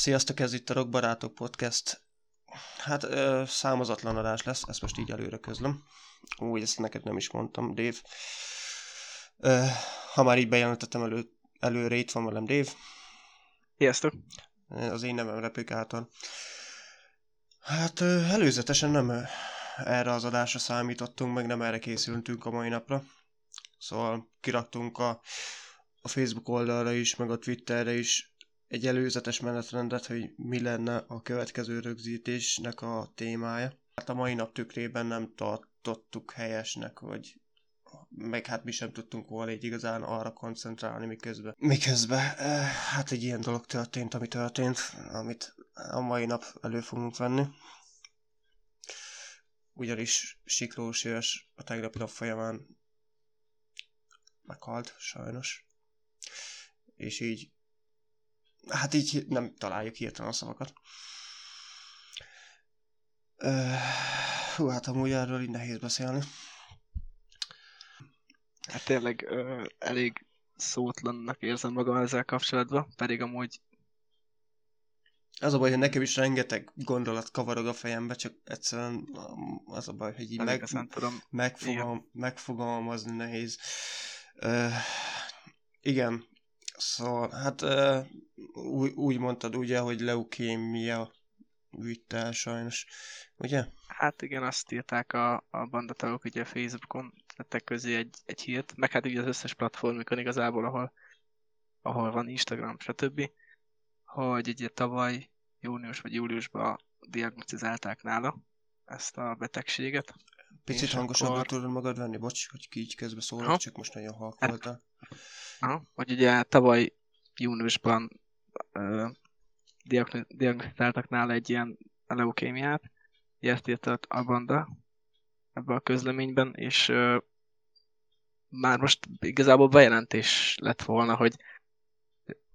Sziasztok, ez itt a Rock Barátok Podcast. Hát ö, számozatlan adás lesz, ezt most így előre közlöm. Úgy, ezt neked nem is mondtam, Dave. Ö, ha már így bejelentettem elő, előre, itt van velem Dave. Sziasztok! Az én nevem Replikátor. Hát ö, előzetesen nem ö, erre az adásra számítottunk, meg nem erre készültünk a mai napra. Szóval kiraktunk a, a Facebook oldalra is, meg a Twitterre is egy előzetes menetrendet, hogy mi lenne a következő rögzítésnek a témája. Hát a mai nap tükrében nem tartottuk helyesnek, hogy meg hát mi sem tudtunk volna így igazán arra koncentrálni miközben. Miközben, eh, hát egy ilyen dolog történt, ami történt, amit a mai nap elő fogunk venni. Ugyanis Siklós Éves a tegnapi nap folyamán meghalt, sajnos. És így hát így nem találjuk hirtelen a szavakat. Uh, hú, hát amúgy erről így nehéz beszélni. Hát tényleg uh, elég szótlannak érzem magam ezzel kapcsolatban, pedig amúgy az a baj, hogy nekem is rengeteg gondolat kavarog a fejembe, csak egyszerűen az a baj, hogy így meg, tudom. Megfogam, megfogalmazni nehéz. Uh, igen, Szóval, hát úgy, úgy mondtad ugye, hogy leukémia vitte el sajnos, ugye? Hát igen, azt írták a, a bandatagok ugye a Facebookon, tettek közé egy, egy hírt, meg hát ugye az összes platformikon igazából, ahol, ahol van Instagram, stb., hogy ugye tavaly június vagy júliusban diagnosztizálták nála ezt a betegséget. Picit hangosabban akkor... tudod magad venni, bocs, hogy ki így közbe szólok, csak most nagyon halk hát, voltál. Aha, hogy ugye tavaly júniusban uh, diagnosztáltak nála egy ilyen leukémiát, ezt írta a banda ebben a közleményben, és uh, már most igazából bejelentés lett volna, hogy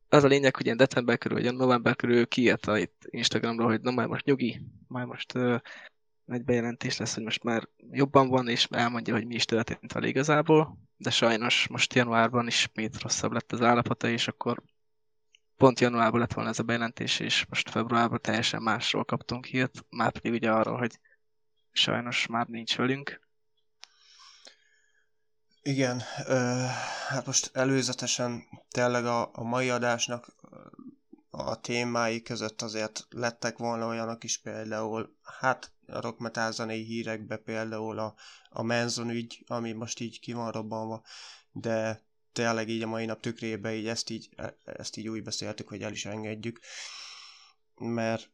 az a lényeg, hogy ilyen december körül, vagy november körül kiírta itt Instagramra, hogy na majd most nyugi, majd most uh, egy bejelentés lesz, hogy most már jobban van, és elmondja, hogy mi is történt vele igazából, de sajnos most januárban ismét rosszabb lett az állapota, és akkor pont januárban lett volna ez a bejelentés, és most februárban teljesen másról kaptunk hírt, már pedig ugye arról, hogy sajnos már nincs velünk. Igen, hát most előzetesen tényleg a, a mai adásnak a témái között azért lettek volna olyanok is például, hát a rock metal zenei hírekbe például a, a Manson ügy, ami most így ki van robbanva, de tényleg így a mai nap tükrébe így ezt így, ezt így úgy beszéltük, hogy el is engedjük, mert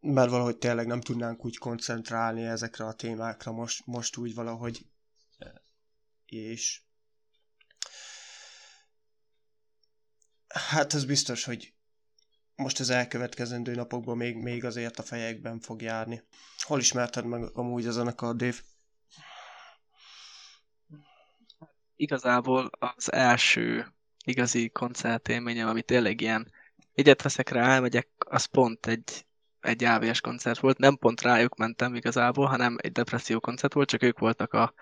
mert valahogy tényleg nem tudnánk úgy koncentrálni ezekre a témákra most, most úgy valahogy, és hát ez biztos, hogy most az elkövetkezendő napokban még, még azért a fejekben fog járni. Hol ismerted meg amúgy a zenekar, Dave? Igazából az első igazi koncertélményem, ami tényleg ilyen egyet veszek rá, elmegyek, az pont egy, egy AVS koncert volt. Nem pont rájuk mentem igazából, hanem egy depresszió koncert volt, csak ők voltak a,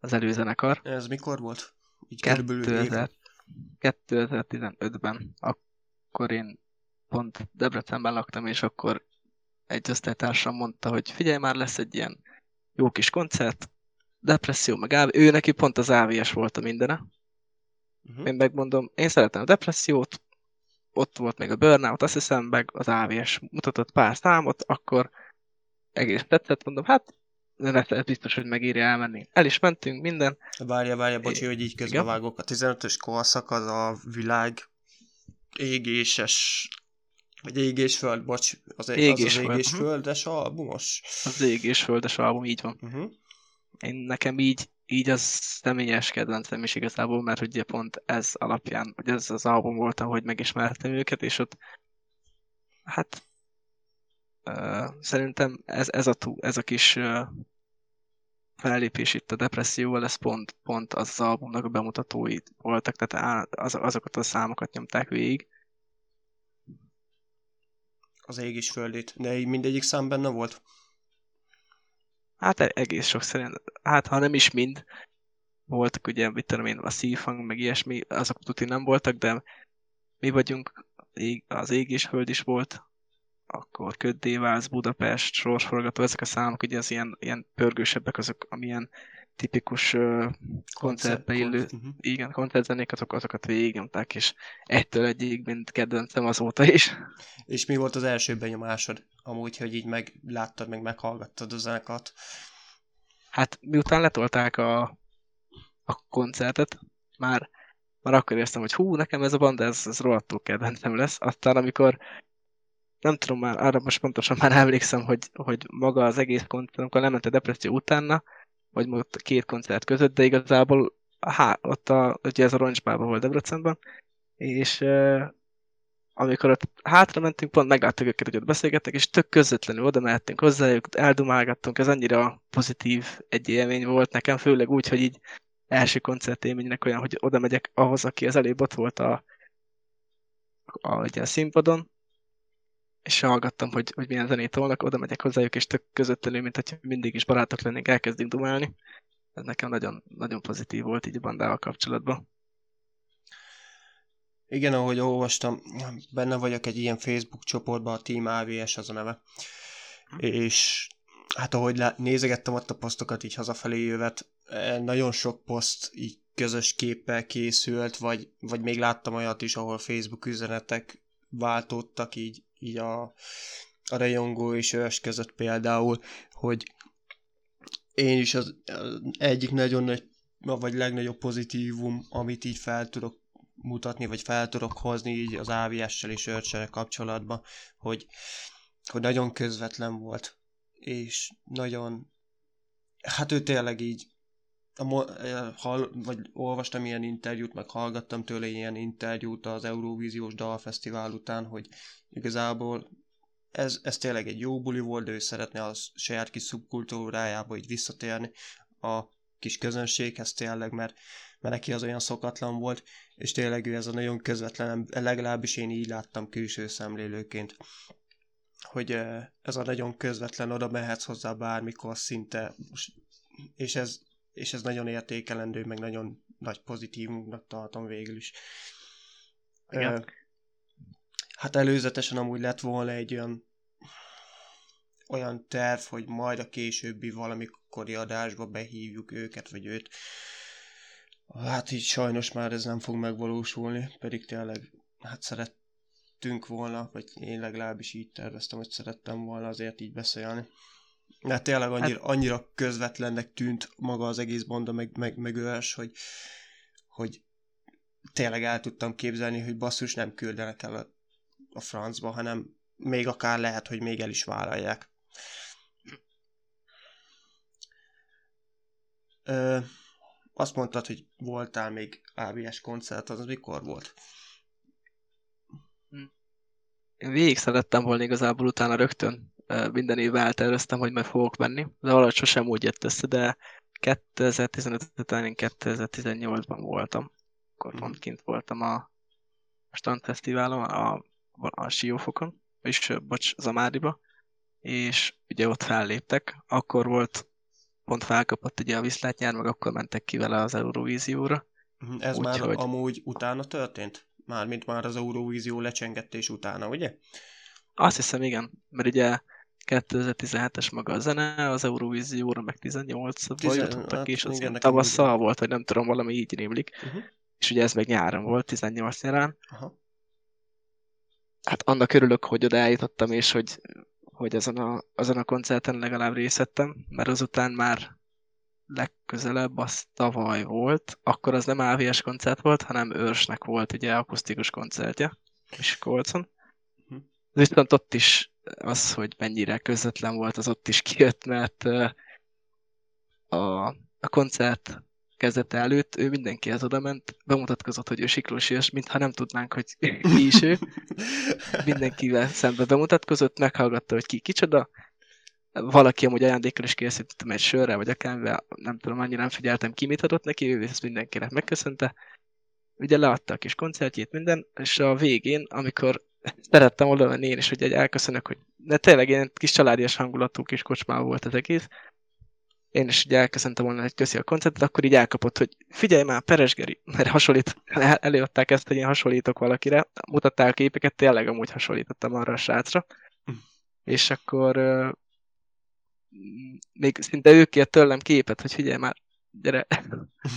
az előzenekar. Ez mikor volt? Így 2000, 2015-ben. Akkor én pont Debrecenben laktam, és akkor egy osztálytársam mondta, hogy figyelj már, lesz egy ilyen jó kis koncert, depresszió, meg AV, ő neki pont az AVS volt a mindene. Uh-huh. Én megmondom, én szeretem a depressziót, ott volt még a burnout, azt hiszem, meg az AVS mutatott pár számot, akkor egész tetszett, mondom, hát ez biztos, hogy megírja elmenni. El is mentünk, minden. Várja, várja, bocsi, hogy így közbevágok. A 15-ös korszak az a világ égéses vagy ég és föld, bocs, az, ég az, az ég és mhm. földes albumos. Az ég és földes album, így van. Uh-huh. Én nekem így, így az személyes kedvencem is igazából, mert ugye pont ez alapján, hogy ez az album volt, ahogy megismertem őket, és ott hát uh, szerintem ez, ez, a, túl, ez a kis uh, fellépés itt a depresszióval, ez pont, pont az, az albumnak a bemutatói voltak, tehát az, azokat a számokat nyomták végig, az ég is földét, de így mindegyik szám benne volt? Hát e- egész sok szerint, hát ha nem is mind, voltak ugye, mit tudom én, a szívhang, meg ilyesmi, azok tuti nem voltak, de mi vagyunk az ég és föld is volt, akkor Köddévász, Budapest, Sorsforgató, ezek a számok, ugye az ilyen, ilyen pörgősebbek, azok, amilyen tipikus uh, koncertbe illő, uh-huh. igen, koncertzenék, azok, azokat végignyomták, és egytől egyig, mint kedvencem azóta is. És mi volt az első benyomásod? Amúgy, hogy így megláttad, meg meghallgattad a zenekart? Hát miután letolták a, a koncertet, már, már akkor éreztem, hogy hú, nekem ez a banda, ez, ez rohadtul kedvencem lesz. Aztán amikor nem tudom már, arra most pontosan már emlékszem, hogy, hogy maga az egész koncert, amikor lement a depresszió utána, vagy most a két koncert között, de igazából há, ott a, ugye ez a roncsbában volt Debrecenben, és uh, amikor ott hátra mentünk, pont megláttuk őket, hogy ott beszélgettek, és tök közvetlenül oda mehettünk hozzájuk, eldumálgattunk, ez annyira pozitív egy élmény volt nekem, főleg úgy, hogy így első koncertélménynek olyan, hogy oda megyek ahhoz, aki az előbb ott volt a, a, ugye a színpadon, és hallgattam, hogy, hogy milyen zenét tolnak, oda megyek hozzájuk, és tök közvetlenül, mint hogy mindig is barátok lennénk, elkezdünk dumálni. Ez nekem nagyon, nagyon pozitív volt így a bandával kapcsolatban. Igen, ahogy olvastam, benne vagyok egy ilyen Facebook csoportban, a Team AVS az a neve, és hát ahogy nézegettem ott a posztokat így hazafelé jövet, eh, nagyon sok poszt így közös képpel készült, vagy, vagy még láttam olyat is, ahol Facebook üzenetek váltottak így így a, a rejongó és ős között például, hogy én is az egyik nagyon nagy, vagy legnagyobb pozitívum, amit így fel tudok mutatni, vagy fel tudok hozni így az AVS-sel és őrcsel kapcsolatban, hogy, hogy nagyon közvetlen volt, és nagyon, hát ő tényleg így hall, vagy olvastam ilyen interjút, meg hallgattam tőle ilyen interjút az Eurovíziós Dalfesztivál után, hogy igazából ez, ez tényleg egy jó buli volt, de ő szeretne a saját kis szubkultúrájába így visszatérni a kis közönséghez tényleg, mert, mert neki az olyan szokatlan volt, és tényleg ő ez a nagyon közvetlen, legalábbis én így láttam külső szemlélőként, hogy ez a nagyon közvetlen, oda mehetsz hozzá bármikor szinte, és ez és ez nagyon értékelendő, meg nagyon nagy pozitívumnak tartom végül is. Igen. Hát előzetesen amúgy lett volna egy olyan olyan terv, hogy majd a későbbi valamikori adásba behívjuk őket, vagy őt. Hát így sajnos már ez nem fog megvalósulni, pedig tényleg hát szerettünk volna, vagy én legalábbis így terveztem, hogy szerettem volna azért így beszélni. Hát tényleg annyira, hát... annyira közvetlennek tűnt maga az egész banda, meg, meg, meg ős, hogy, hogy tényleg el tudtam képzelni, hogy basszus nem küldenek el a, a francba, hanem még akár lehet, hogy még el is vállalják. Ö, azt mondtad, hogy voltál még ABS koncert, az mikor volt? Végig szerettem volna igazából utána rögtön minden évvel elterveztem, hogy majd fogok menni, de valahogy sosem úgy jött össze, de 2015 után én 2018-ban voltam. Akkor pont mhm. kint voltam a standfesztiválon, a, a Siófokon, és bocs, Zamáriba, és ugye ott felléptek. Akkor volt, pont felkapott ugye a viszlátnyár, meg akkor mentek ki vele az Eurovízióra. Mhm, ez úgy, már hogy... amúgy utána történt? Mármint már az Eurovízió lecsengettés utána, ugye? Azt hiszem, igen. Mert ugye 2017-es maga a zene, az Eurovízióra meg 18-ban jutottak, hát, és az igen, tavasszal volt, vagy nem tudom, valami így rémlik. Uh-huh. És ugye ez meg nyáron volt, 18 nyarán. Uh-huh. Hát annak örülök, hogy oda eljutottam, és hogy, hogy azon, a, azon a koncerten legalább részettem, mert azután már legközelebb az tavaly volt, akkor az nem AVS koncert volt, hanem Őrsnek volt ugye akusztikus koncertje Miskolcon. Uh-huh. Viszont ott is az, hogy mennyire közvetlen volt, az ott is kijött, mert a, a koncert kezdete előtt ő mindenkihez oda ment, bemutatkozott, hogy ő Siklós és mintha nem tudnánk, hogy ki is ő. Mindenkivel szembe bemutatkozott, meghallgatta, hogy ki kicsoda. Valaki amúgy ajándékkal is készítettem egy sörre, vagy akármivel, nem tudom, annyira nem figyeltem ki, mit adott neki, ő ezt mindenkinek megköszönte. Ugye leadta a kis koncertjét, minden, és a végén, amikor szerettem oda menni én is, hogy egy elköszönök, hogy de tényleg ilyen kis családias hangulatú kis kocsmában volt az egész. én is ugye elköszöntem volna, hogy köszi a koncertet, akkor így elkapott, hogy figyelj már, Peresgeri, mert hasonlít, előadták ezt, hogy én hasonlítok valakire, mutatták a képeket, tényleg amúgy hasonlítottam arra a srácra, hm. és akkor uh, még szinte ő kért tőlem képet, hogy figyelj már, gyere,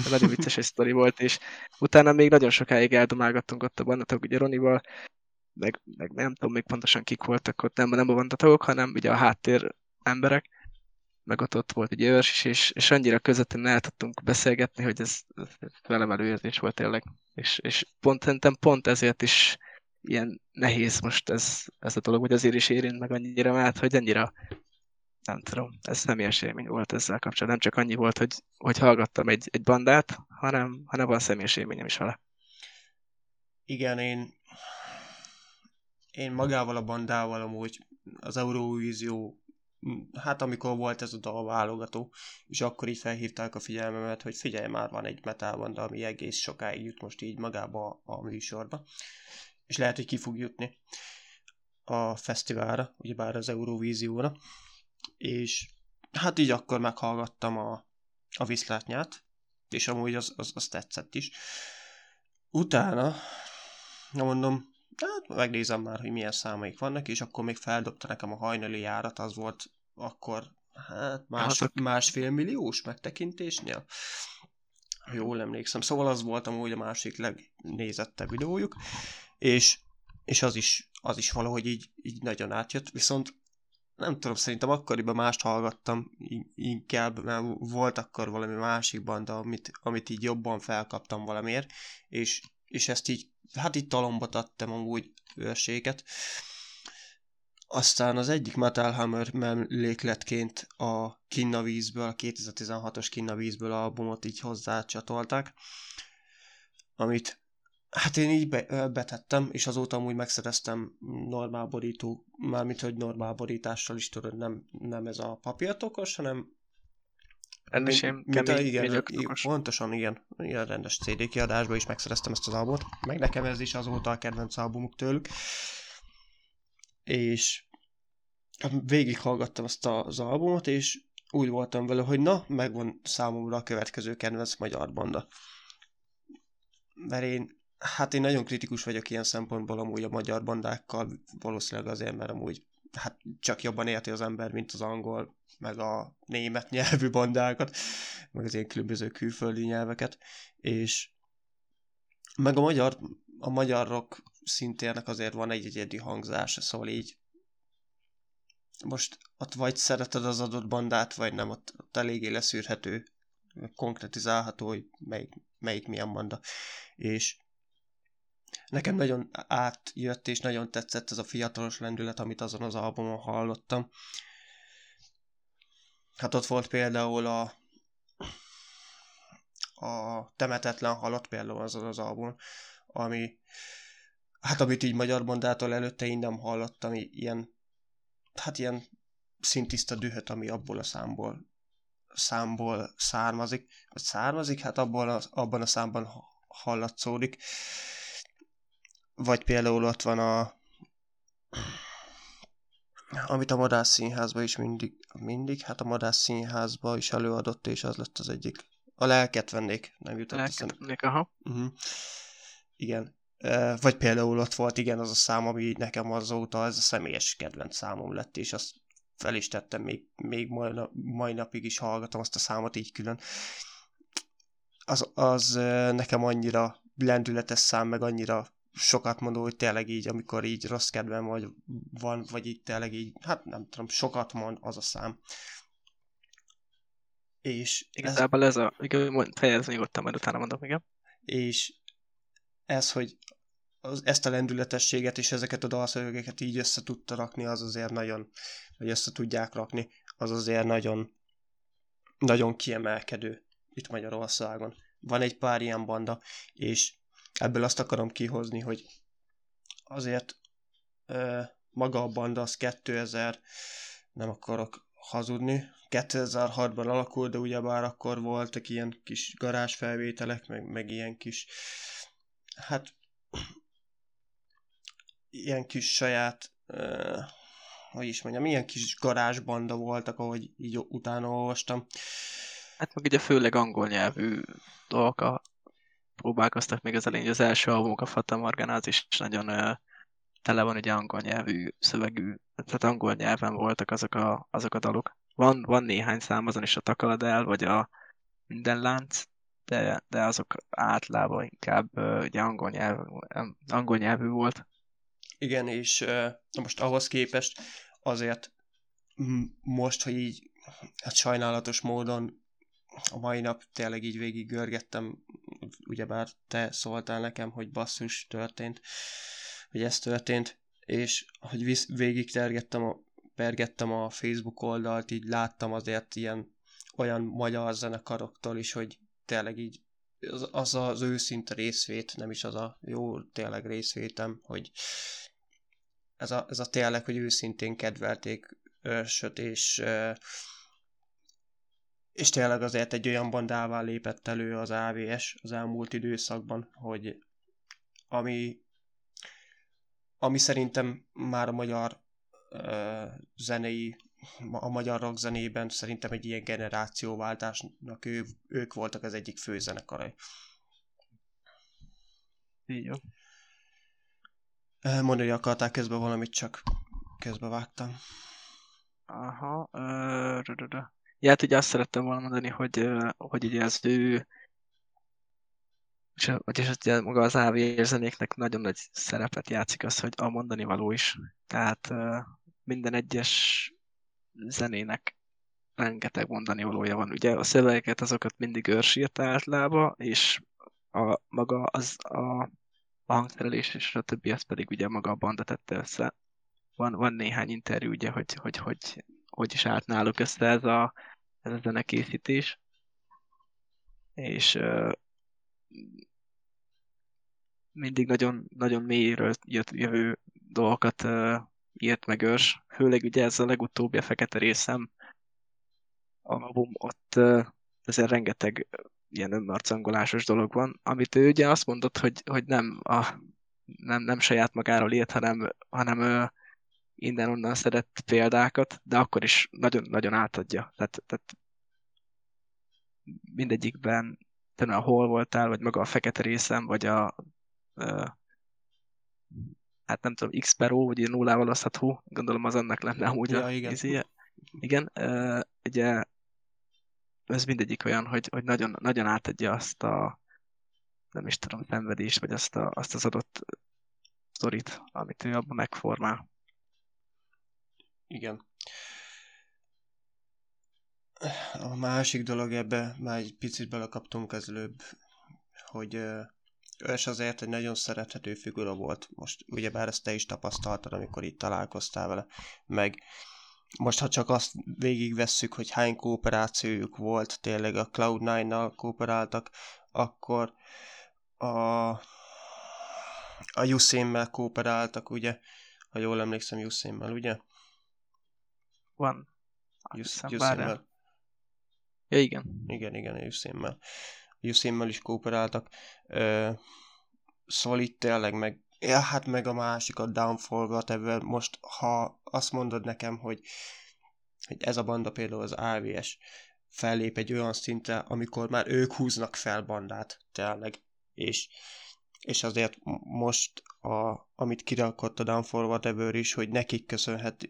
nagyon vicces egy sztori volt, és utána még nagyon sokáig eldomálgattunk ott a bandatok, ugye Ronival, meg, meg nem tudom még pontosan kik voltak ott, nem, nem a bandatagok, hanem ugye a háttér emberek, meg ott, ott volt egy őrs is, és, és annyira közvetlenül el tudtunk beszélgetni, hogy ez, ez felemelő érzés volt tényleg. És, és pont, szerintem pont ezért is ilyen nehéz most ez, ez a dolog, hogy azért is érint meg annyira, mert hogy annyira nem tudom, ez személyes élmény volt ezzel kapcsolatban. Nem csak annyi volt, hogy, hogy hallgattam egy, egy bandát, hanem, hanem van személyes élményem is vele. Igen, én én magával a bandával amúgy az Eurovízió hát amikor volt ez a dal válogató, és akkor így felhívták a figyelmemet, hogy figyelj már, van egy metal banda, ami egész sokáig jut most így magába a műsorba, és lehet, hogy ki fog jutni a fesztiválra, ugyebár az Eurovízióra, és hát így akkor meghallgattam a, a viszlátnyát, és amúgy az, az, az tetszett is. Utána, mondom, hát megnézem már, hogy milyen számaik vannak, és akkor még feldobta nekem a hajnali járat, az volt akkor hát más, hát, másfél milliós megtekintésnél. Jól emlékszem. Szóval az volt amúgy a másik legnézettebb videójuk, és, és az is, az is valahogy így, így nagyon átjött, viszont nem tudom, szerintem akkoriban mást hallgattam inkább, mert volt akkor valami másik banda, amit, amit így jobban felkaptam valamiért, és, és ezt így hát itt talomba tettem amúgy őrséget. Aztán az egyik Metal Hammer mellékletként a Kinna vízből, 2016-os Kinna vízből albumot így hozzácsatolták, amit hát én így be, betettem, és azóta amúgy megszereztem normál borító, mármint hogy normál borítással is tudod, nem, nem ez a papírtokos, hanem Rendes ilyen mint a, igen, pontosan igen, ilyen rendes CD kiadásban is megszereztem ezt az albumot, meg nekem ez is azóta a kedvenc albumuk tőlük, és végighallgattam ezt az albumot, és úgy voltam vele, hogy na, megvan számomra a következő kedvenc magyar banda. Mert én, hát én nagyon kritikus vagyok ilyen szempontból amúgy a magyar bandákkal, valószínűleg azért, mert amúgy hát csak jobban érti az ember, mint az angol, meg a német nyelvű bandákat, meg az ilyen különböző külföldi nyelveket, és meg a magyar, a magyar rock szintérnek azért van egy egyedi hangzása, szóval így most ott vagy szereted az adott bandát, vagy nem, ott, ott eléggé leszűrhető, konkretizálható, hogy melyik, melyik milyen banda. És nekem nagyon átjött, és nagyon tetszett ez a fiatalos lendület, amit azon az albumon hallottam. Hát ott volt például a a Temetetlen halott például azon az album, ami hát amit így magyar bandától előtte én nem hallottam, ilyen hát ilyen szintiszta dühöt, ami abból a számból számból származik, vagy származik, hát abból a, abban a számban hallatszódik. Vagy például ott van a amit a Madás Színházban is mindig, mindig, hát a Madás Színházban is előadott, és az lett az egyik. A lelket vennék, nem jutott lelket vennék, aha. Uh-huh. Igen. Vagy például ott volt, igen, az a szám, ami nekem azóta ez a személyes kedvenc számom lett, és azt fel is tettem, még, még mai, mai napig is hallgatom azt a számot így külön. Az, az nekem annyira lendületes szám, meg annyira sokat mondó, hogy tényleg így, amikor így rossz kedvem vagy van, vagy így tényleg így, hát nem tudom, sokat mond az a szám. És Igazából ez, ez a, igen, fejezni nyugodtan, majd utána mondom, igen. És ez, hogy az, ezt a lendületességet és ezeket a dalszövegeket így össze tudta rakni, az azért nagyon, hogy össze tudják rakni, az azért nagyon, nagyon kiemelkedő itt Magyarországon. Van egy pár ilyen banda, és ebből azt akarom kihozni, hogy azért ö, maga a banda az 2000, nem akarok hazudni, 2006-ban alakult, de ugyebár akkor voltak ilyen kis garázsfelvételek, meg, meg ilyen kis, hát ilyen kis saját ö, hogy is mondjam, milyen kis garázsbanda voltak, ahogy így utána olvastam. Hát meg ugye főleg angol nyelvű dolgok próbálkoztak még az elején, az első albumok, a Fata Morgana, is nagyon uh, tele van ugye angol nyelvű szövegű, tehát angol nyelven voltak azok a, azok a dalok. Van, van néhány szám azon is a Takaladel, vagy a Minden Lánc, de, de azok általában inkább ugye angol, nyelv, angol nyelvű volt. Igen, és uh, most ahhoz képest azért most, hogy így hát sajnálatos módon a mai nap tényleg így végig görgettem, ugyebár te szóltál nekem, hogy basszus történt, hogy ez történt, és hogy visz, végig tergettem a, pergettem a Facebook oldalt, így láttam azért ilyen olyan magyar zenekaroktól is, hogy tényleg így az, az az őszinte részvét, nem is az a jó tényleg részvétem, hogy ez a, ez a tényleg, hogy őszintén kedvelték őrsöt, és és tényleg azért egy olyan bandává lépett elő az AVS az elmúlt időszakban, hogy ami, ami szerintem már a magyar uh, zenei, a magyar rock zenében szerintem egy ilyen generációváltásnak ő, ők voltak az egyik főzenekarai. Így jó. Mondani akarták közben valamit, csak közbe vágtam. Aha, uh, Ja, hát ugye azt szerettem volna mondani, hogy, hogy ugye az ő és, vagyis ugye maga az AV zenéknek nagyon nagy szerepet játszik az, hogy a mondani való is. Tehát minden egyes zenének rengeteg mondani valója van. Ugye a szövegeket azokat mindig őrsírta általában, és a, maga az a, a hangszerelés és a többi, az pedig ugye maga a banda tette össze. Van, van néhány interjú, ugye, hogy, hogy, hogy, hogy is állt náluk össze ez a, ez a zenekészítés. És uh, mindig nagyon, nagyon mélyről jött, jövő dolgokat uh, írt meg ős. Főleg ugye ez a legutóbbi a Fekete Részem album, ott uh, ezen rengeteg ilyen önmarcangolásos dolog van, amit ő ugye azt mondott, hogy, hogy nem, a, nem, nem saját magáról írt, hanem, hanem ő innen-onnan szedett példákat, de akkor is nagyon-nagyon átadja. Tehát, tehát mindegyikben, te hol voltál, vagy maga a fekete részem, vagy a uh, hát nem tudom, x per o, vagy nullával osztható, gondolom az annak lenne amúgy ja, a igen. Izé. Igen, uh, ugye ez mindegyik olyan, hogy, hogy nagyon, nagyon átadja azt a nem is tudom, szenvedést, vagy azt, a, azt az adott sztorit, amit ő abban megformál. Igen. A másik dolog ebbe, már egy picit belekaptunk az előbb, hogy ős azért egy nagyon szerethető figura volt. Most ugyebár ezt te is tapasztaltad, amikor itt találkoztál vele. Meg most, ha csak azt végigvesszük, hogy hány kooperációjuk volt, tényleg a Cloud9-nal kooperáltak, akkor a, a Usain-mel kooperáltak, ugye? Ha jól emlékszem, Usain-mel, ugye? Van. Usain-mel. Ja, igen. Igen, igen, Usain-mel. Usain-mel is kooperáltak. Ö, szóval itt tényleg meg, ja, hát meg a másik, a Downfall, whatever. Most, ha azt mondod nekem, hogy, hogy ez a banda például az AVS fellép egy olyan szintre, amikor már ők húznak fel bandát, tényleg. És, és azért most, a, amit kirakott a Downfall Whatever is, hogy nekik köszönhet,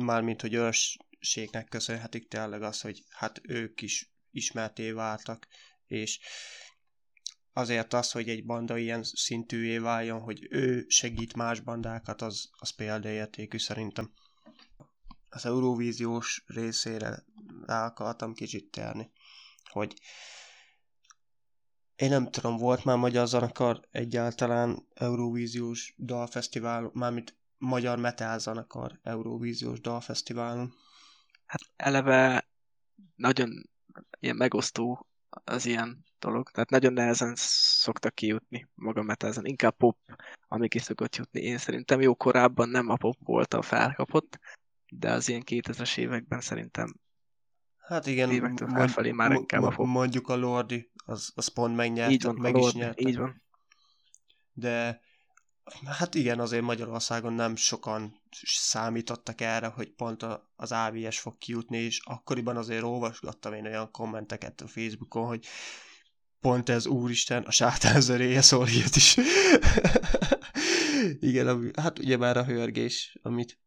mármint, hogy ős ségnek köszönhetik tényleg az, hogy hát ők is ismerté váltak, és azért az, hogy egy banda ilyen szintűvé váljon, hogy ő segít más bandákat, az, az példaértékű szerintem. Az Eurovíziós részére rá akartam kicsit terni, hogy én nem tudom, volt már magyar zenekar egyáltalán Eurovíziós dalfesztivál, mármint magyar metal zenekar Eurovíziós dalfesztiválon hát eleve nagyon ilyen megosztó az ilyen dolog, tehát nagyon nehezen szoktak kijutni maga metázen, inkább pop, ami ki szokott jutni. Én szerintem jó korábban nem a pop volt a felkapott, de az ilyen 2000-es években szerintem Hát igen, évektől felfelé már inkább a pop. Mondjuk a Lordi, az, az pont megnyert, így van, meg Lord, is nyert. Így van. De hát igen, azért Magyarországon nem sokan számítottak erre, hogy pont az AVS fog kijutni, és akkoriban azért olvasgattam én olyan kommenteket a Facebookon, hogy pont ez úristen, a sátán zöréje szól ilyet is. igen, ami, hát ugye már a hörgés, amit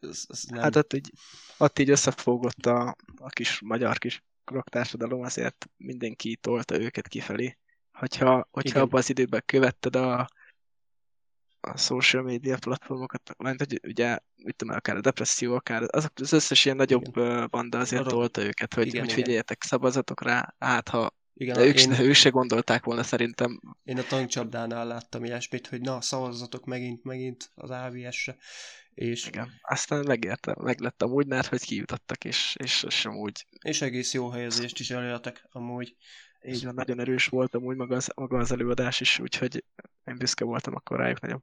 az, az nem... Hát ott így, ott így összefogott a, a kis magyar kis rocktársadalom, azért mindenki tolta őket kifelé. Hogyha, hogyha abban az időben követted a, a social media platformokat, mert hogy ugye, mit tudom, akár a depresszió, akár azok, az összes ilyen nagyobb igen. banda azért Arra... tolta őket, hogy, igen, hogy figyeljetek, szavazatok rá, hát ha igen, de ők, én, ők se gondolták volna szerintem. Én a tankcsapdánál láttam ilyesmit, hogy na, szavazzatok megint, megint az AVS-re. És... Igen, aztán megérte, meg lett amúgy, mert hogy kijutottak, és, és, és amúgy... És egész jó helyezést is elértek amúgy. Így van, nagyon erős volt amúgy maga az, maga az előadás is, úgyhogy én büszke voltam akkor rájuk nagyon.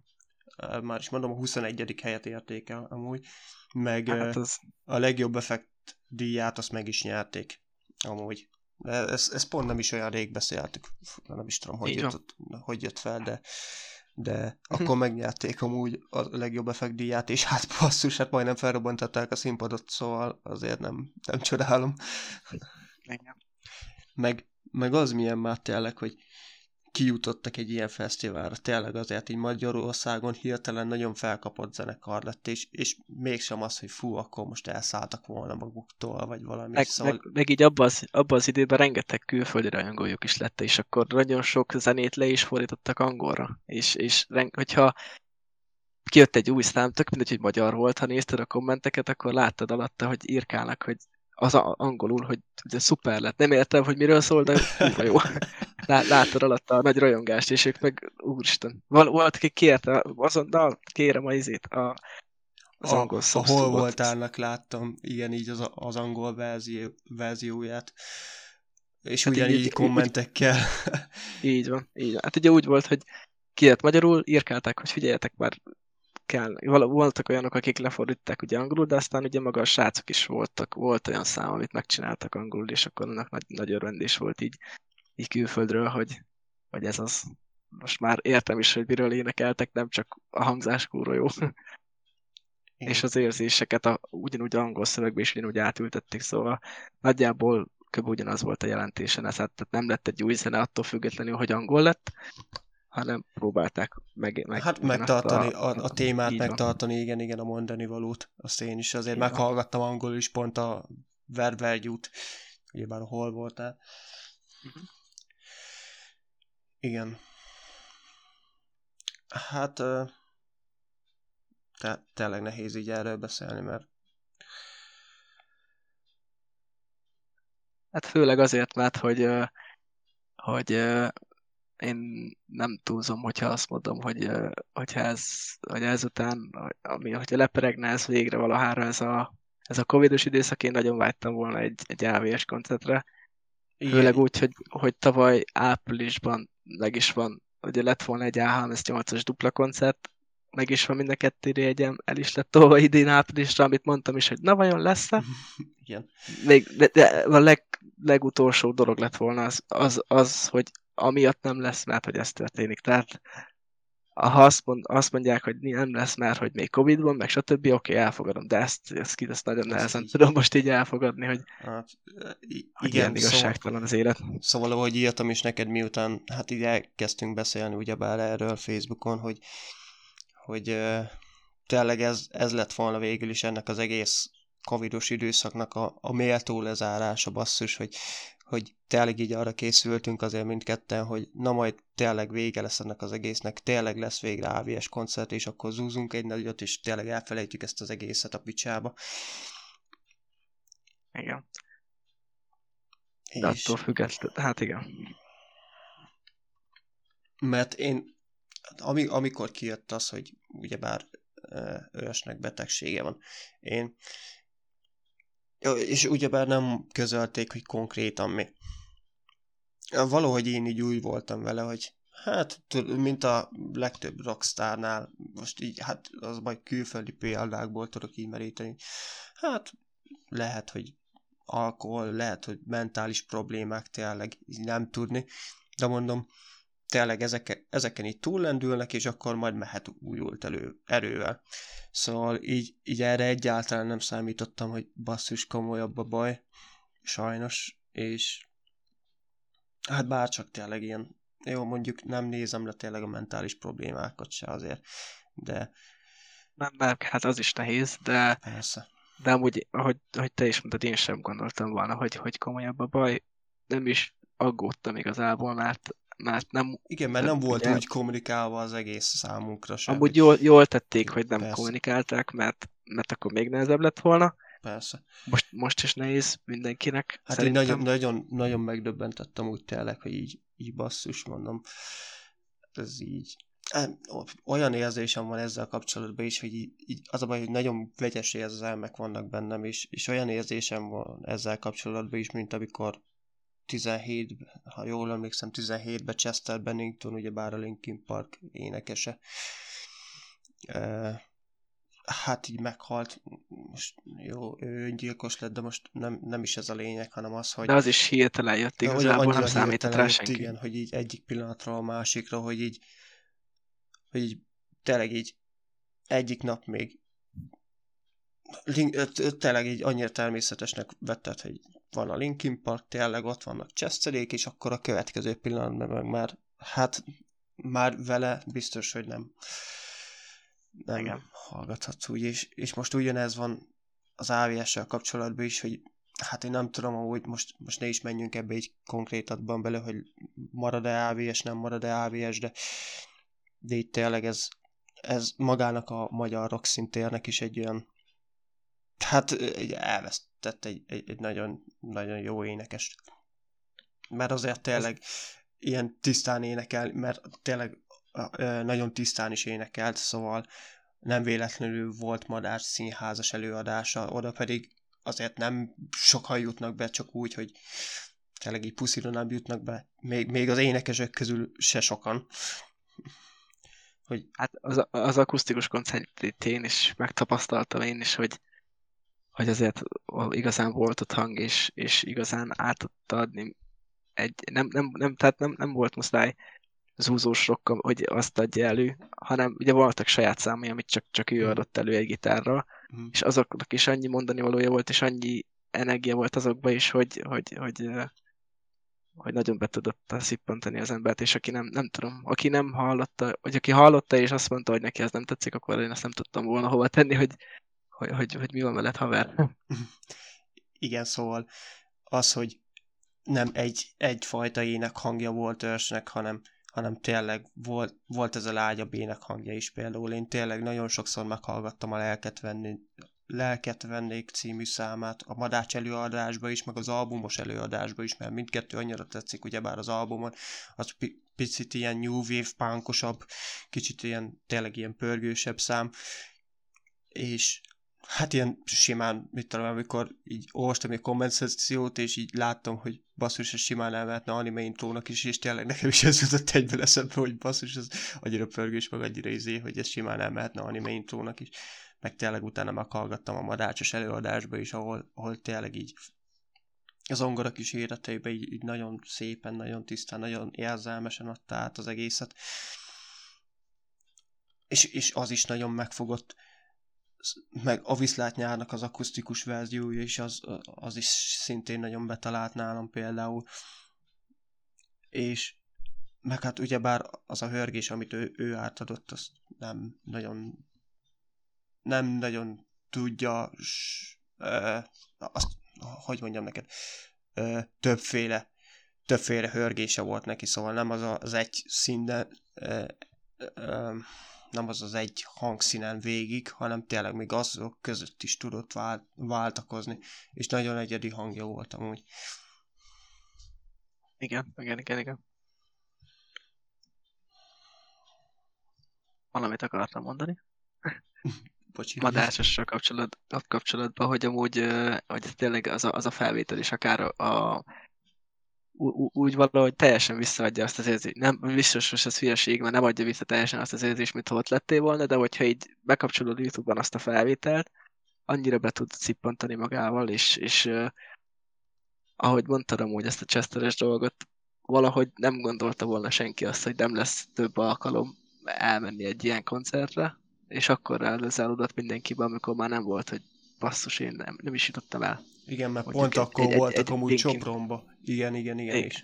Már is mondom, a 21. helyet érték el amúgy, meg hát az... a legjobb effekt díját azt meg is nyerték amúgy. De ezt, ezt pont nem is olyan rég beszéltük, nem is tudom, hogy, jött, hogy jött fel, de de hm. akkor megnyerték amúgy a legjobb effekt díját, és hát basszus, hát majdnem felrobbantották a színpadot, szóval azért nem, nem csodálom. Igen. Meg, meg az milyen már tényleg, hogy kijutottak egy ilyen fesztiválra. Tényleg azért így Magyarországon hirtelen nagyon felkapott zenekar lett, és, és mégsem az, hogy fú, akkor most elszálltak volna maguktól, vagy valami. Meg, szóval... meg, meg így abban az, abba az időben rengeteg külföldi rajongójuk is lett, és akkor nagyon sok zenét le is fordítottak angolra. És, és hogyha kijött egy új szám, tök mindegy, hogy magyar volt, ha nézted a kommenteket, akkor láttad alatta, hogy írkálnak, hogy az angolul, hogy ugye szuper lett. Nem értem, hogy miről szól, de jó. Láttad alatt a nagy rajongást, és ők meg, úristen, volt, aki kérte, azonnal kérem a izét, a, az a, angol A hol voltálnak láttam, igen, így az, az angol verzió, verzióját. És hát ugyanígy így, kommentekkel. Így, így van, így van. Hát ugye úgy volt, hogy kijött magyarul, írkálták, hogy figyeljetek már, kell. Voltak olyanok, akik lefordították ugye angolul, de aztán ugye maga a srácok is voltak, volt olyan szám, amit megcsináltak angolul, és akkor annak nagy, nagy örvendés volt így, így külföldről, hogy, hogy ez az. Most már értem is, hogy miről énekeltek, nem csak a hangzás kúró jó. Igen. és az érzéseket a, ugyanúgy angol szövegbe is ugyanúgy átültették, szóval nagyjából kb. ugyanaz volt a jelentésen, ez, hát, tehát nem lett egy új zene attól függetlenül, hogy angol lett, hanem próbálták meg, meg Hát megtartani a, a, a témát, megtartani, van. igen, igen, a mondani valót. Azt én is azért így meghallgattam van. angol is pont a Ververgyút, ugyebár hol voltál. Uh-huh. Igen. Hát te, tényleg nehéz így erről beszélni, mert Hát főleg azért, mert hogy, hogy én nem túlzom, hogyha azt mondom, hogy hogyha ez, hogy ezután, ami, hogyha leperegne ez végre valahára ez a, ez a covidos időszak, én nagyon vágytam volna egy, egy AVS koncertre. Főleg úgy, hogy, hogy tavaly áprilisban meg is van, ugye lett volna egy A38-as dupla koncert, meg is van mind a kettő jegyem, el is lett tolva idén áprilisra, amit mondtam is, hogy na vajon lesz-e? Igen. Még, de, de a leg, legutolsó dolog lett volna az, az, az, hogy amiatt nem lesz, mert hogy ez történik. Tehát ha azt, mond, azt mondják, hogy nem lesz, mert hogy még Covid van, meg stb., oké, okay, elfogadom, de ezt, ezt, ezt nagyon nehezen így. tudom most így elfogadni, hogy, hát, igen, hogy ilyen szóval- igazságtalan az élet. Szóval, ahogy írtam is neked, miután hát így elkezdtünk beszélni ugyebár erről Facebookon, hogy, hogy uh, tényleg ez, ez lett volna végül is ennek az egész covidos időszaknak a, a méltó lezárása, basszus, hogy hogy tényleg így arra készültünk azért mindketten, hogy na majd tényleg vége lesz ennek az egésznek, tényleg lesz végre AVS koncert, és akkor zúzunk egy nagyot, és tényleg elfelejtjük ezt az egészet a picsába. Igen. De és... attól függetlenül, hát igen. Mert én, ami, amikor kijött az, hogy ugyebár ősnek betegsége van, én és ugyebár nem közölték, hogy konkrétan mi. Valahogy én így úgy voltam vele, hogy hát, mint a legtöbb rockstárnál, most így, hát az majd külföldi példákból tudok így meríteni. Hát, lehet, hogy alkohol, lehet, hogy mentális problémák tényleg így nem tudni, de mondom, tényleg ezek, ezeken így túllendülnek, és akkor majd mehet újult elő, erővel. Szóval így, így erre egyáltalán nem számítottam, hogy basszus komolyabb a baj, sajnos, és hát bárcsak tényleg ilyen, jó, mondjuk nem nézem le tényleg a mentális problémákat se azért, de... Nem, nem, hát az is nehéz, de... Persze. De amúgy, ahogy, ahogy te is mondtad, én sem gondoltam volna, hogy, hogy komolyabb a baj. Nem is aggódtam igazából, mert, mert nem... Igen, mert nem volt ugye, úgy kommunikálva az egész számunkra sem. Amúgy jól, jól tették, hogy nem Persze. kommunikálták, mert, mert akkor még nehezebb lett volna. Persze. Most, most is nehéz mindenkinek. Hát szerintem. én nagyon, nagyon, nagyon megdöbbentettem úgy tényleg, hogy így, így basszus, mondom. Ez így olyan érzésem van ezzel kapcsolatban is, hogy így, így az a baj, hogy nagyon vegyes érzelmek vannak bennem, és, és olyan érzésem van ezzel kapcsolatban is, mint amikor 17, ha jól emlékszem, 17-ben Chester Bennington, ugye bár a Linkin Park énekese, hát így meghalt, most jó, ő gyilkos lett, de most nem, nem is ez a lényeg, hanem az, hogy... De az is hirtelen jött igazából, nem számított rá senki. Igen, hogy így egyik pillanatról a másikra, hogy így hogy így tényleg így egyik nap még tényleg így annyira természetesnek vetted, hogy van a Linkin Park, tényleg ott vannak Chesterék, és akkor a következő pillanatban meg már, hát már vele biztos, hogy nem nem Igen. hallgathatsz úgy, és, és most ugyanez van az AVS-sel kapcsolatban is, hogy hát én nem tudom, hogy most, most ne is menjünk ebbe egy konkrétatban bele, hogy marad-e AVS, nem marad-e AVS, de de itt tényleg ez, ez magának a magyar rock szintérnek is egy olyan, hát egy elvesztett egy, egy, egy nagyon, nagyon jó énekes. Mert azért tényleg ilyen tisztán énekel, mert tényleg nagyon tisztán is énekelt, szóval nem véletlenül volt Madár színházas előadása, oda pedig azért nem sokan jutnak be, csak úgy, hogy tényleg így puszira nem jutnak be. Még, még az énekesek közül se sokan hogy hát az, az akusztikus koncertét én is megtapasztaltam én is, hogy, hogy azért igazán volt ott hang, és, és igazán át tudta adni egy, nem, nem, nem, tehát nem, nem volt muszáj zúzós rock, hogy azt adja elő, hanem ugye voltak saját számai, amit csak, csak ő mhm. adott elő egy gitárral, mm. és azoknak is annyi mondani valója volt, és annyi energia volt azokba is, hogy, hogy, hogy, hogy nagyon be tudott szippantani az embert, és aki nem, nem tudom, aki nem hallotta, vagy aki hallotta, és azt mondta, hogy neki ez nem tetszik, akkor én azt nem tudtam volna hova tenni, hogy, hogy, hogy, hogy mi van veled, haver. Igen, szóval az, hogy nem egy, egyfajta ének hangja volt ősnek, hanem, hanem tényleg volt, volt ez a lágyabb ének hangja is például. Én tényleg nagyon sokszor meghallgattam a lelket venni, Lelket vennék című számát a Madács előadásba is, meg az albumos előadásba is, mert mindkettő annyira tetszik, ugyebár az albumon, az pi- picit ilyen new wave punkosabb, kicsit ilyen, tényleg ilyen pörgősebb szám, és hát ilyen simán, mit tudom, amikor így olvastam egy kommentációt, és így láttam, hogy basszus, ez simán elmehetne anime intrónak is, és tényleg nekem is ez jutott egybe eszembe, hogy basszus, ez annyira pörgős, meg annyira izé, hogy ez simán elmehetne anime intrónak is meg tényleg utána meghallgattam a madácsos előadásba is, ahol, ahol tényleg így az ongora kis életeibe így, így nagyon szépen, nagyon tisztán, nagyon érzelmesen adta át az egészet. És, és az is nagyon megfogott, meg a Viszlát nyárnak az akusztikus verziója is, az, az is szintén nagyon betalált nálam például. És meg hát ugyebár az a hörgés, amit ő, ő átadott, azt nem nagyon nem nagyon tudja, ö, azt, hogy mondjam neked, ö, többféle, többféle hörgése volt neki, szóval nem az az egy színen, ö, ö, nem az az egy hangszínen végig, hanem tényleg még azok között is tudott vált, váltakozni, és nagyon egyedi hangja volt amúgy. Igen, igen, igen, igen. Valamit akartam mondani? Bocsi. Madácsossal kapcsolat, kapcsolatban, hogy amúgy hogy tényleg az a, az a felvétel is akár a, a úgy valahogy teljesen visszaadja azt az érzést. Nem, biztos, hogy ez hülyeség, mert nem adja vissza teljesen azt az érzést, mint ott lettél volna, de hogyha így bekapcsolod YouTube-ban azt a felvételt, annyira be tud cippantani magával, és, és uh, ahogy mondtam amúgy ezt a Chesteres dolgot, valahogy nem gondolta volna senki azt, hogy nem lesz több alkalom elmenni egy ilyen koncertre, és akkor előzálódott mindenkibe, amikor már nem volt, hogy basszus, én nem, nem is jutottam el. Igen, mert Mondjuk pont akkor egy, voltak egy, amúgy egy Sopronba. Igen, igen, igen. igen. És,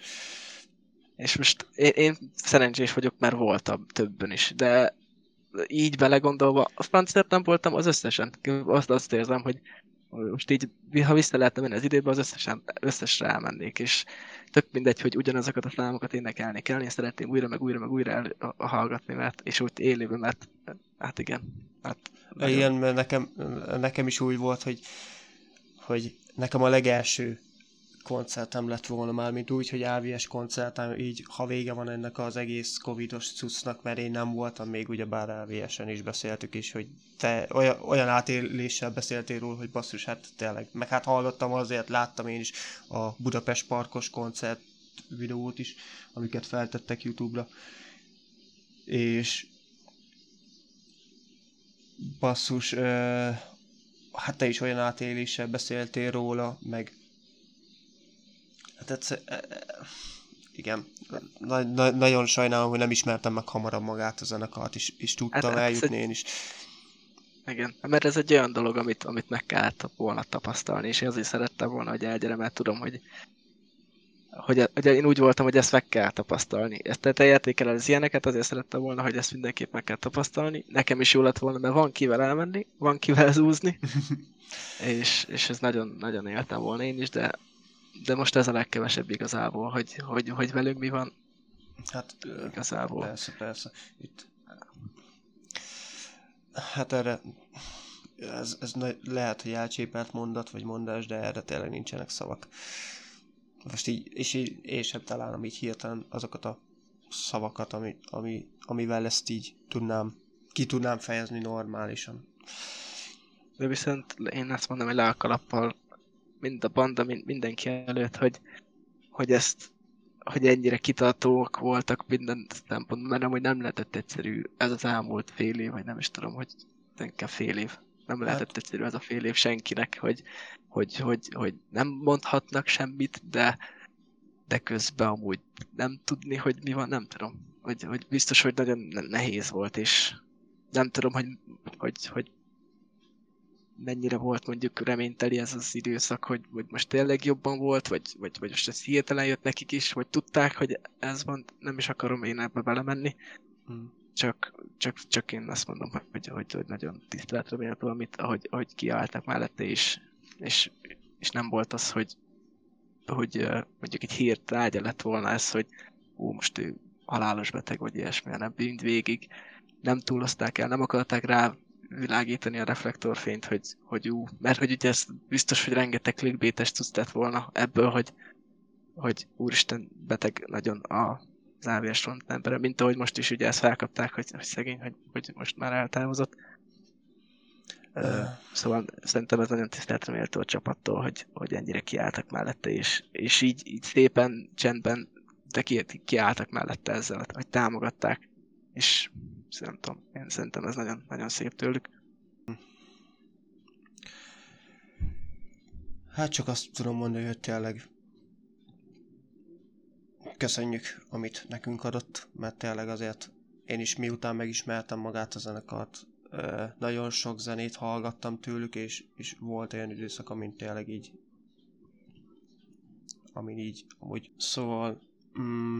és most én, én szerencsés vagyok, mert voltam többen is, de így belegondolva, a franciát nem voltam az összesen. Azt, azt érzem, hogy most így, ha vissza lehetne menni az időbe, az összesen, összesre elmennék, és tök mindegy, hogy ugyanazokat a számokat énekelni kell, én szeretném újra, meg újra, meg újra el, hallgatni, mert, és úgy élőben, mert hát igen. Hát, igen, mert nekem, nekem is úgy volt, hogy, hogy nekem a legelső koncertem lett volna már, mint úgy, hogy AVS koncertem, így ha vége van ennek az egész covidos cuccnak, mert én nem voltam még, ugye bár AVS-en is beszéltük is, hogy te olyan, olyan átéléssel beszéltél róla, hogy basszus, hát tényleg, meg hát hallottam azért, láttam én is a Budapest Parkos koncert videót is, amiket feltettek YouTube-ra, és basszus, hát te is olyan átéléssel beszéltél róla, meg Hát egyszer, e, igen, na, na, nagyon sajnálom, hogy nem ismertem meg hamarabb magát a zenekart, és, és tudtam hát, eljutni én is. Igen, mert ez egy olyan dolog, amit, amit meg kellett volna tapasztalni, és én azért szerettem volna, hogy elgyere, mert tudom, hogy, hogy, hogy én úgy voltam, hogy ezt meg kell tapasztalni. Ezt te, te értékeled az ilyeneket, azért szerettem volna, hogy ezt mindenképp meg kell tapasztalni. Nekem is jó lett volna, mert van kivel elmenni, van kivel zúzni, és, és ez nagyon, nagyon éltem volna én is, de de most ez a legkevesebb igazából, hogy, hogy, hogy velünk mi van. Hát igazából. Persze, persze. Itt. Hát erre ez, ez lehet, hogy elcsépelt mondat, vagy mondás, de erre tényleg nincsenek szavak. Most így, és így, én sem találom így hirtelen azokat a szavakat, ami, ami, amivel ezt így tudnám, ki tudnám fejezni normálisan. De viszont én azt mondom, hogy le mind a banda, mind mindenki előtt, hogy, hogy ezt hogy ennyire kitartóak voltak minden szempontból, mert hogy nem lehetett egyszerű ez az elmúlt fél év, vagy nem is tudom, hogy inkább fél év. Nem hát- lehetett egyszerű ez a fél év senkinek, hogy, hogy, hogy, hogy nem mondhatnak semmit, de, de közben amúgy nem tudni, hogy mi van, nem tudom. Hogy, hogy biztos, hogy nagyon nehéz volt, és nem tudom, hogy, hogy, hogy mennyire volt mondjuk reményteli ez az időszak, hogy, hogy most tényleg jobban volt, vagy, vagy, vagy most ez hirtelen jött nekik is, vagy tudták, hogy ez van, nem is akarom én ebbe belemenni. Hmm. Csak, csak, csak én azt mondom, hogy, hogy, hogy nagyon tiszteletre méltó, amit, ahogy, ahogy kiálltak mellette, és, és, és nem volt az, hogy, hogy mondjuk egy hírt rágya lett volna ez, hogy ó, most ő halálos beteg, vagy ilyesmi, hanem bűnt végig. Nem túlozták el, nem akarták rá világítani a reflektorfényt, hogy, hogy ú, mert hogy ugye ez biztos, hogy rengeteg clickbaites volna ebből, hogy, hogy úristen beteg nagyon a az AVS embere, mint ahogy most is ugye ezt felkapták, hogy, hogy szegény, hogy, hogy most már eltávozott. Uh. Szóval szerintem ez nagyon tiszteletre méltó a csapattól, hogy, hogy ennyire kiálltak mellette, és, és így, így szépen, csendben, de ki, kiálltak mellette ezzel, hogy támogatták, és nem tudom, én szerintem ez nagyon, nagyon szép tőlük. Hát csak azt tudom mondani, hogy tényleg köszönjük, amit nekünk adott, mert tényleg azért én is miután megismertem magát a zenekart, nagyon sok zenét hallgattam tőlük, és, és volt olyan időszak, amint tényleg így amin így amúgy. Szóval mm,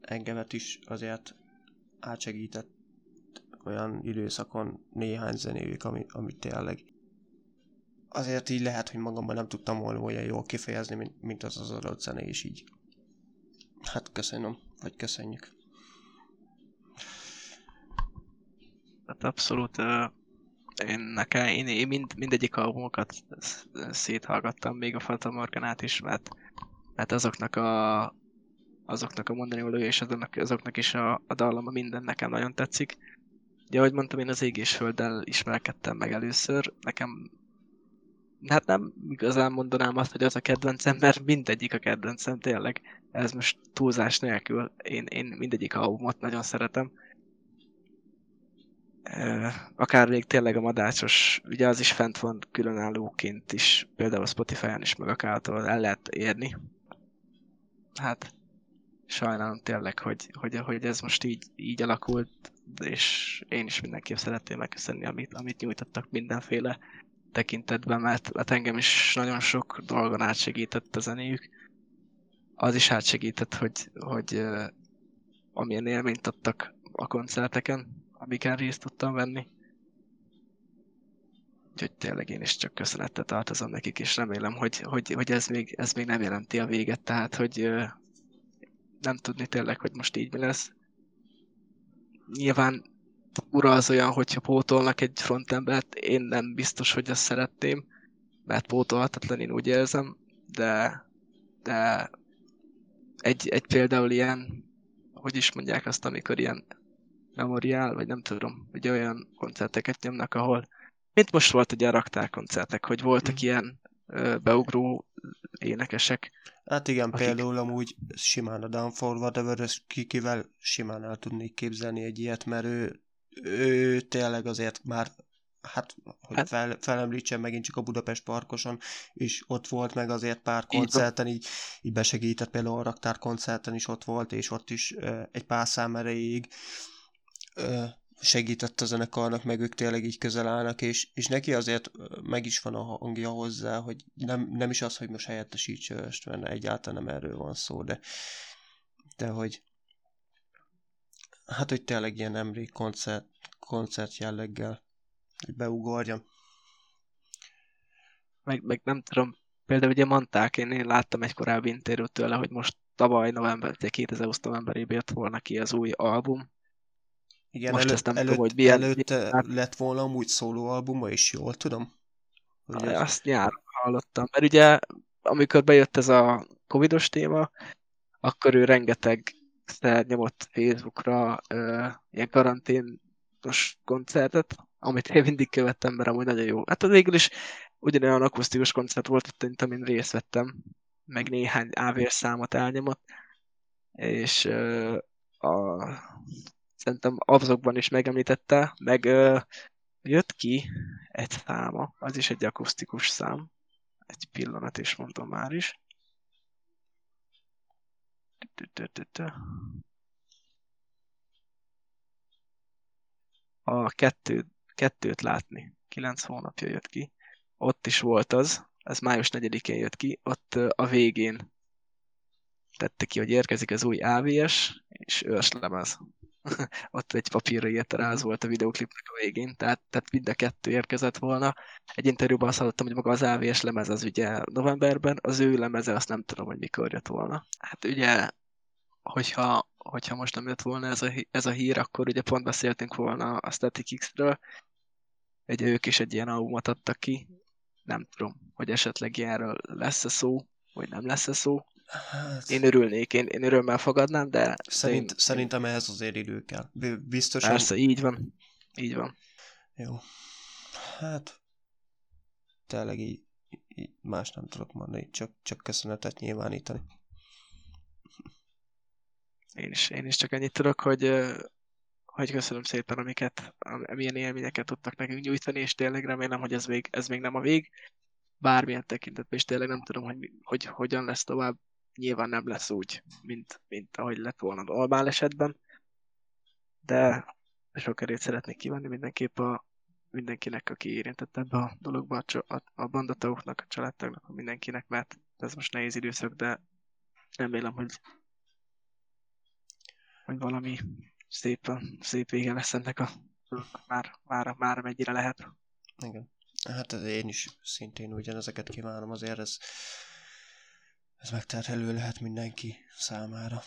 engemet is azért átsegített olyan időszakon néhány zenéjük, ami, ami tényleg azért így lehet, hogy magamban nem tudtam volna olyan jól kifejezni, mint, mint az az adott zene is így. Hát köszönöm, vagy köszönjük. Hát abszolút uh, én nekem, én, én mind, mindegyik albumokat széthallgattam, még a Fata Morganát is, mert, mert azoknak a azoknak a mondani valója, és azoknak, azoknak is a, a dallama minden nekem nagyon tetszik. Ugye, ahogy mondtam, én az ég és földdel ismerkedtem meg először. Nekem hát nem igazán mondanám azt, hogy az a kedvencem, mert mindegyik a kedvencem, tényleg. Ez most túlzás nélkül. Én, én mindegyik albumot nagyon szeretem. akár még tényleg a madácsos, ugye az is fent van különállóként is, például Spotify-on is, meg akár el lehet érni. Hát sajnálom tényleg, hogy, hogy, hogy ez most így, így alakult, és én is mindenképp szeretném megköszönni, amit, amit nyújtottak mindenféle tekintetben, mert, mert engem is nagyon sok dolgon átsegített a zenéjük. Az is átsegített, hogy, hogy amilyen élményt adtak a koncerteken, amiken részt tudtam venni. Úgyhogy tényleg én is csak köszönettel tartozom nekik, és remélem, hogy, hogy, hogy ez, még, ez még nem jelenti a véget, tehát hogy nem tudni tényleg, hogy most így mi lesz. Nyilván ura az olyan, hogyha pótolnak egy frontembert, én nem biztos, hogy azt szeretném, mert pótolhatatlan én úgy érzem, de, de egy, egy például ilyen, hogy is mondják azt, amikor ilyen memoriál, vagy nem tudom, hogy olyan koncerteket nyomnak, ahol, mint most volt ugye a raktár koncertek, hogy voltak mm. ilyen ö, beugró énekesek. Hát igen, akik... például amúgy simán a Down for Whatever, kikivel simán el tudnék képzelni egy ilyet, mert ő, ő tényleg azért már hát, hogy hát, fel, felemlítsem megint csak a Budapest Parkoson, és ott volt meg azért pár koncerten, így, így besegített, például a Raktár koncerten is ott volt, és ott is uh, egy pár szám erejéig segített a zenekarnak, meg ők tényleg így közel állnak, és, és neki azért meg is van a hangja hozzá, hogy nem, nem is az, hogy most helyettesítse mert egyáltalán nem erről van szó, de, de hogy hát, hogy tényleg ilyen emlék koncert, koncert jelleggel beugorja. Meg, meg nem tudom, például ugye mondták, én, én láttam egy korábbi interjút tőle, hogy most tavaly november, 2020 novemberében jött volna ki az új album, igen, Most előtt, ezt nem előtt, tudom, hogy milyen... Előtte milyen... lett volna amúgy szólóalbuma is, jól tudom? Hogy ez... Azt nyáron hallottam. Mert ugye, amikor bejött ez a covidos téma, akkor ő rengeteg nyomott Facebookra ö, ilyen karanténos koncertet, amit én mindig követtem, mert amúgy nagyon jó. Hát az végül is ugyanolyan akusztikus koncert volt, mint amin részt vettem, meg néhány AVS számot elnyomott, és ö, a szerintem azokban is megemlítette, meg ö, jött ki egy száma, az is egy akusztikus szám. Egy pillanat is mondom már is. A kettő, kettőt látni. Kilenc hónapja jött ki. Ott is volt az, ez május 4-én jött ki, ott a végén tette ki, hogy érkezik az új AVS és őslemez. ott egy papírra írta rá, az volt a videoklipnek a végén, tehát, tehát mind a kettő érkezett volna. Egy interjúban azt hallottam, hogy maga az AVS lemez az ugye novemberben, az ő lemeze azt nem tudom, hogy mikor jött volna. Hát ugye, hogyha, hogyha most nem jött volna ez a, ez a hír, akkor ugye pont beszéltünk volna a Static X-ről, ugye ők is egy ilyen albumot adtak ki, nem tudom, hogy esetleg ilyenről lesz-e szó, vagy nem lesz-e szó, Hát... Én örülnék, én, én örömmel fogadnám, de... Szerint, én... Szerintem ehhez azért idő kell. Biztos. Persze, így van. Így van. Jó. Hát... Tényleg így, így más nem tudok mondani, csak, csak köszönetet nyilvánítani. Én is, én is csak ennyit tudok, hogy, hogy köszönöm szépen, amiket, amilyen élményeket tudtak nekünk nyújtani, és tényleg remélem, hogy ez még, ez még nem a vég. Bármilyen tekintetben, és tényleg nem tudom, hogy, hogy hogyan lesz tovább nyilván nem lesz úgy, mint, mint ahogy lett volna normál esetben, de sok erőt szeretnék kívánni mindenképp a mindenkinek, aki érintett ebbe a dologba, a, a bandatagoknak, a családtagnak, a mindenkinek, mert ez most nehéz időszak, de remélem, hogy, hogy valami szép, szép vége lesz ennek a már, már, már mennyire lehet. Igen. Hát én is szintén ugyanezeket kívánom, azért ez ez megterhelő lehet mindenki számára.